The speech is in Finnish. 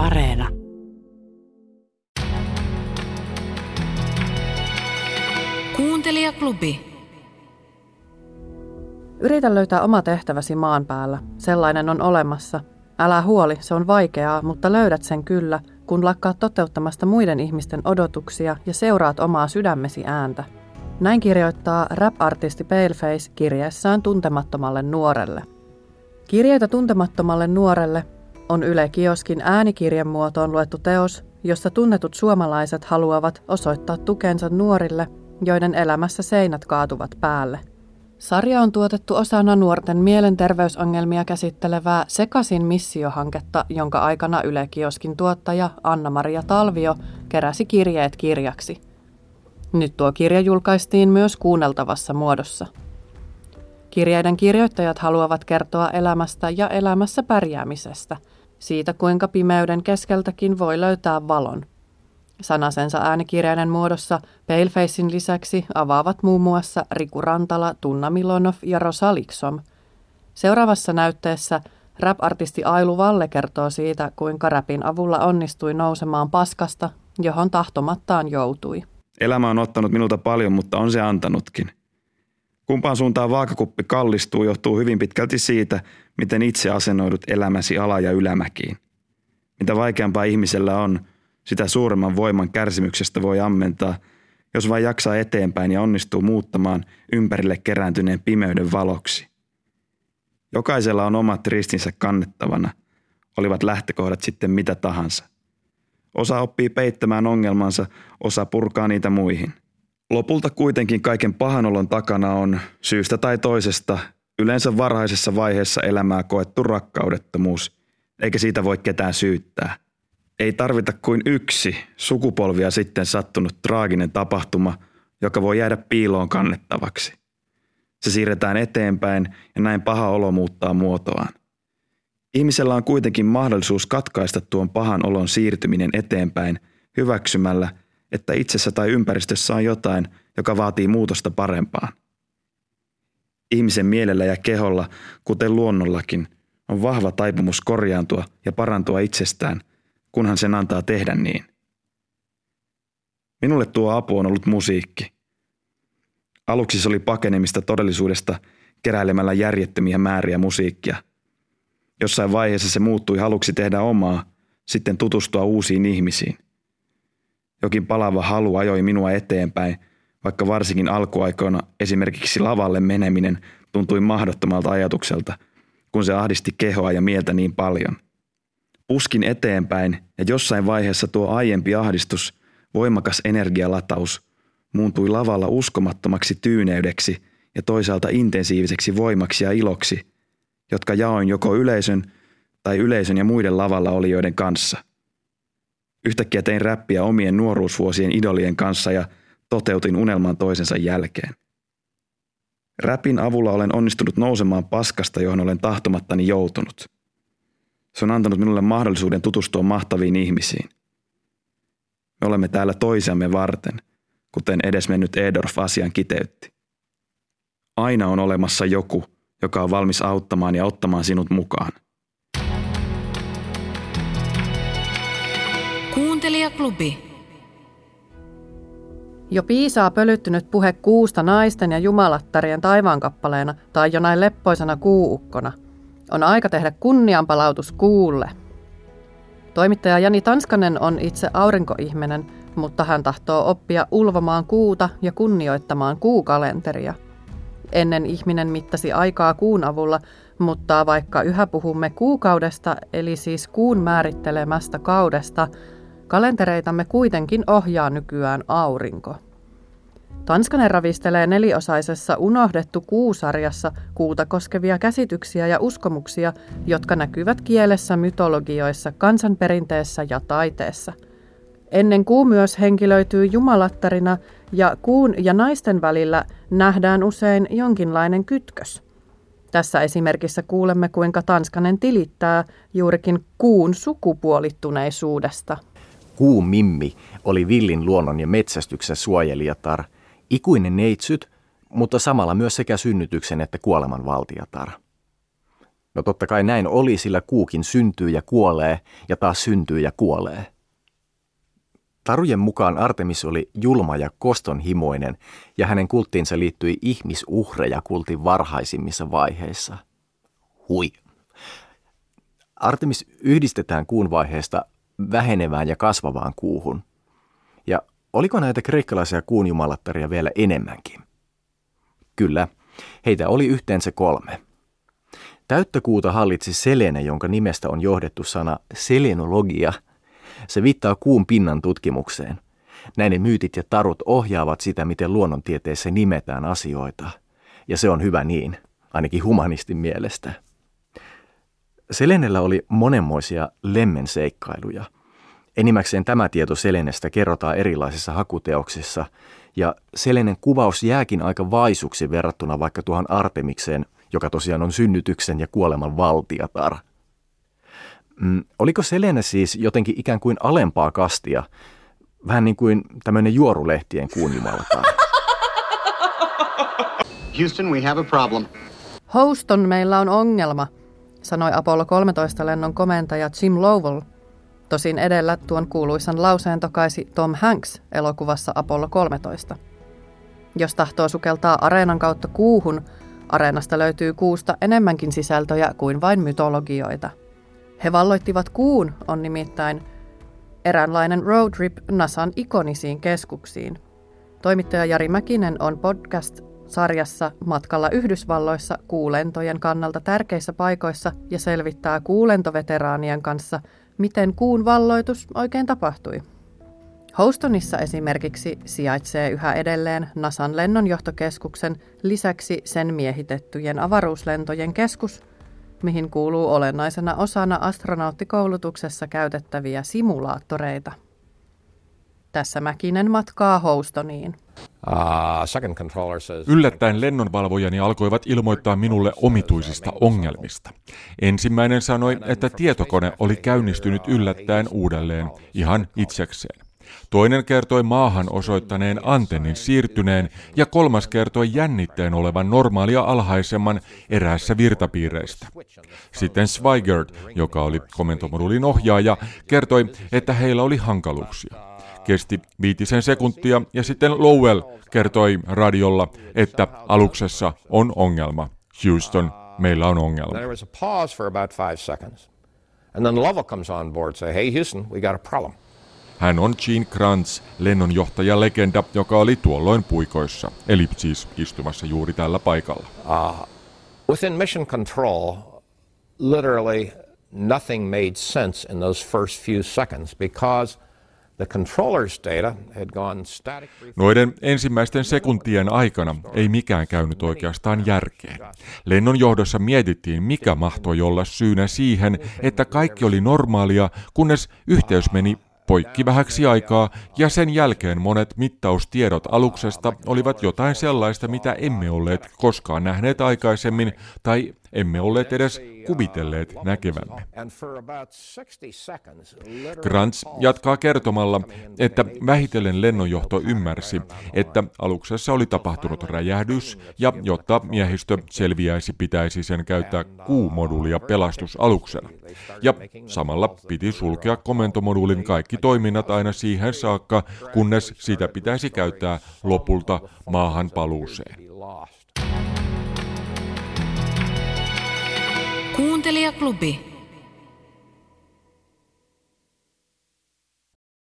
Areena. Kuuntelijaklubi. Yritä löytää oma tehtäväsi maan päällä. Sellainen on olemassa. Älä huoli, se on vaikeaa, mutta löydät sen kyllä, kun lakkaat toteuttamasta muiden ihmisten odotuksia ja seuraat omaa sydämesi ääntä. Näin kirjoittaa rap-artisti Paleface kirjeessään tuntemattomalle nuorelle. Kirjeitä tuntemattomalle nuorelle on Yle Kioskin äänikirjan muotoon luettu teos, jossa tunnetut suomalaiset haluavat osoittaa tukensa nuorille, joiden elämässä seinät kaatuvat päälle. Sarja on tuotettu osana nuorten mielenterveysongelmia käsittelevää Sekasin missiohanketta, jonka aikana Yle Kioskin tuottaja Anna-Maria Talvio keräsi kirjeet kirjaksi. Nyt tuo kirja julkaistiin myös kuunneltavassa muodossa. Kirjeiden kirjoittajat haluavat kertoa elämästä ja elämässä pärjäämisestä, siitä kuinka pimeyden keskeltäkin voi löytää valon. Sanasensa äänikirjainen muodossa Palefacein lisäksi avaavat muun muassa Riku Rantala, Tunna Milonov ja Rosa Liksom. Seuraavassa näytteessä rap-artisti Ailu Valle kertoo siitä, kuinka rapin avulla onnistui nousemaan paskasta, johon tahtomattaan joutui. Elämä on ottanut minulta paljon, mutta on se antanutkin. Kumpaan suuntaan vaakakuppi kallistuu johtuu hyvin pitkälti siitä, miten itse asennoidut elämäsi ala- ja ylämäkiin. Mitä vaikeampaa ihmisellä on, sitä suuremman voiman kärsimyksestä voi ammentaa, jos vain jaksaa eteenpäin ja onnistuu muuttamaan ympärille kerääntyneen pimeyden valoksi. Jokaisella on omat ristinsä kannettavana, olivat lähtökohdat sitten mitä tahansa. Osa oppii peittämään ongelmansa, osa purkaa niitä muihin. Lopulta kuitenkin kaiken pahanolon takana on syystä tai toisesta yleensä varhaisessa vaiheessa elämää koettu rakkaudettomuus, eikä siitä voi ketään syyttää. Ei tarvita kuin yksi sukupolvia sitten sattunut traaginen tapahtuma, joka voi jäädä piiloon kannettavaksi. Se siirretään eteenpäin ja näin paha olo muuttaa muotoaan. Ihmisellä on kuitenkin mahdollisuus katkaista tuon pahan olon siirtyminen eteenpäin hyväksymällä, että itsessä tai ympäristössä on jotain, joka vaatii muutosta parempaan. Ihmisen mielellä ja keholla, kuten luonnollakin, on vahva taipumus korjaantua ja parantua itsestään, kunhan sen antaa tehdä niin. Minulle tuo apu on ollut musiikki. Aluksi se oli pakenemista todellisuudesta keräilemällä järjettömiä määriä musiikkia – Jossain vaiheessa se muuttui haluksi tehdä omaa, sitten tutustua uusiin ihmisiin. Jokin palava halu ajoi minua eteenpäin, vaikka varsinkin alkuaikoina esimerkiksi lavalle meneminen tuntui mahdottomalta ajatukselta, kun se ahdisti kehoa ja mieltä niin paljon. Puskin eteenpäin ja jossain vaiheessa tuo aiempi ahdistus, voimakas energialataus, muuntui lavalla uskomattomaksi tyyneydeksi ja toisaalta intensiiviseksi voimaksi ja iloksi – jotka jaoin joko yleisön tai yleisön ja muiden lavalla olijoiden kanssa. Yhtäkkiä tein räppiä omien nuoruusvuosien idolien kanssa ja toteutin unelman toisensa jälkeen. Räpin avulla olen onnistunut nousemaan paskasta, johon olen tahtomattani joutunut. Se on antanut minulle mahdollisuuden tutustua mahtaviin ihmisiin. Me olemme täällä toisiamme varten, kuten edesmennyt Edorf asian kiteytti. Aina on olemassa joku, joka on valmis auttamaan ja ottamaan sinut mukaan. Kuuntelijaklubi. Jo piisaa pölyttynyt puhe kuusta naisten ja jumalattarien taivaankappaleena tai jonain leppoisena kuuukkona. On aika tehdä kunnianpalautus kuulle. Toimittaja Jani Tanskanen on itse aurinkoihminen, mutta hän tahtoo oppia ulvomaan kuuta ja kunnioittamaan kuukalenteria – Ennen ihminen mittasi aikaa kuun avulla, mutta vaikka yhä puhumme kuukaudesta, eli siis kuun määrittelemästä kaudesta, kalentereitamme kuitenkin ohjaa nykyään aurinko. Tanskanen ravistelee neliosaisessa Unohdettu kuusarjassa kuuta koskevia käsityksiä ja uskomuksia, jotka näkyvät kielessä, mytologioissa, kansanperinteessä ja taiteessa – Ennen kuu myös henkilöityy jumalattarina ja kuun ja naisten välillä nähdään usein jonkinlainen kytkös. Tässä esimerkissä kuulemme, kuinka Tanskanen tilittää juurikin kuun sukupuolittuneisuudesta. Kuu Mimmi oli villin luonnon ja metsästyksen suojelijatar, ikuinen neitsyt, mutta samalla myös sekä synnytyksen että kuoleman valtiatar. No totta kai näin oli, sillä kuukin syntyy ja kuolee ja taas syntyy ja kuolee. Tarujen mukaan Artemis oli julma ja kostonhimoinen ja hänen kulttiinsa liittyi ihmisuhreja kultin varhaisimmissa vaiheissa. Hui. Artemis yhdistetään kuun vaiheesta vähenevään ja kasvavaan kuuhun. Ja oliko näitä kreikkalaisia kuunjumalattaria vielä enemmänkin? Kyllä, heitä oli yhteensä kolme. Täyttökuuta hallitsi Selene, jonka nimestä on johdettu sana selenologia. Se viittaa kuun pinnan tutkimukseen. Näiden myytit ja tarut ohjaavat sitä, miten luonnontieteessä nimetään asioita. Ja se on hyvä niin, ainakin humanistin mielestä. Selenellä oli monenmoisia lemmenseikkailuja. Enimmäkseen tämä tieto Selenestä kerrotaan erilaisissa hakuteoksissa, ja Selenen kuvaus jääkin aika vaisuksi verrattuna vaikka tuohon Artemikseen, joka tosiaan on synnytyksen ja kuoleman valtiatar. Mm, oliko Selene siis jotenkin ikään kuin alempaa kastia, vähän niin kuin tämmöinen juorulehtien kuunjumalatar? Houston, we have a problem. Houston, meillä on ongelma – sanoi Apollo 13 lennon komentaja Jim Lovell. Tosin edellä tuon kuuluisan lauseen tokaisi Tom Hanks elokuvassa Apollo 13. Jos tahtoo sukeltaa areenan kautta kuuhun, areenasta löytyy kuusta enemmänkin sisältöjä kuin vain mytologioita. He valloittivat kuun on nimittäin eräänlainen road trip NASAn ikonisiin keskuksiin. Toimittaja Jari Mäkinen on podcast sarjassa matkalla Yhdysvalloissa kuulentojen kannalta tärkeissä paikoissa ja selvittää kuulentoveteraanien kanssa, miten kuun valloitus oikein tapahtui. Houstonissa esimerkiksi sijaitsee yhä edelleen NASAn lennonjohtokeskuksen lisäksi sen miehitettyjen avaruuslentojen keskus, mihin kuuluu olennaisena osana astronauttikoulutuksessa käytettäviä simulaattoreita. Tässä Mäkinen matkaa Houstoniin. Uh, Yllättäen lennonvalvojani alkoivat ilmoittaa minulle omituisista ongelmista. Ensimmäinen sanoi, että tietokone oli käynnistynyt yllättäen uudelleen ihan itsekseen. Toinen kertoi maahan osoittaneen antennin siirtyneen ja kolmas kertoi jännitteen olevan normaalia alhaisemman eräässä virtapiireistä. Sitten Swigert, joka oli komentomodulin ohjaaja, kertoi, että heillä oli hankaluuksia. Kesti viitisen sekuntia ja sitten Lowell kertoi radiolla, että aluksessa on ongelma. Houston, meillä on ongelma. There was a pause for about five seconds. And then Lovell comes on board say, hey Houston, we got a problem. Hän on Gene Kranz, lennonjohtaja-legenda, joka oli tuolloin puikoissa, eli siis istumassa juuri tällä paikalla. Uh, within mission control, literally nothing made sense in those first few seconds because – Noiden ensimmäisten sekuntien aikana ei mikään käynyt oikeastaan järkeen. Lennon johdossa mietittiin, mikä mahtoi olla syynä siihen, että kaikki oli normaalia, kunnes yhteys meni poikki vähäksi aikaa ja sen jälkeen monet mittaustiedot aluksesta olivat jotain sellaista, mitä emme olleet koskaan nähneet aikaisemmin tai emme olleet edes kuvitelleet näkevämme. Grants jatkaa kertomalla, että vähitellen lennonjohto ymmärsi, että aluksessa oli tapahtunut räjähdys ja jotta miehistö selviäisi, pitäisi sen käyttää kuumoduulia pelastusaluksena. Ja samalla piti sulkea komentomoduulin kaikki toiminnat aina siihen saakka, kunnes sitä pitäisi käyttää lopulta maahan paluuseen. Kuuntelijaklubi.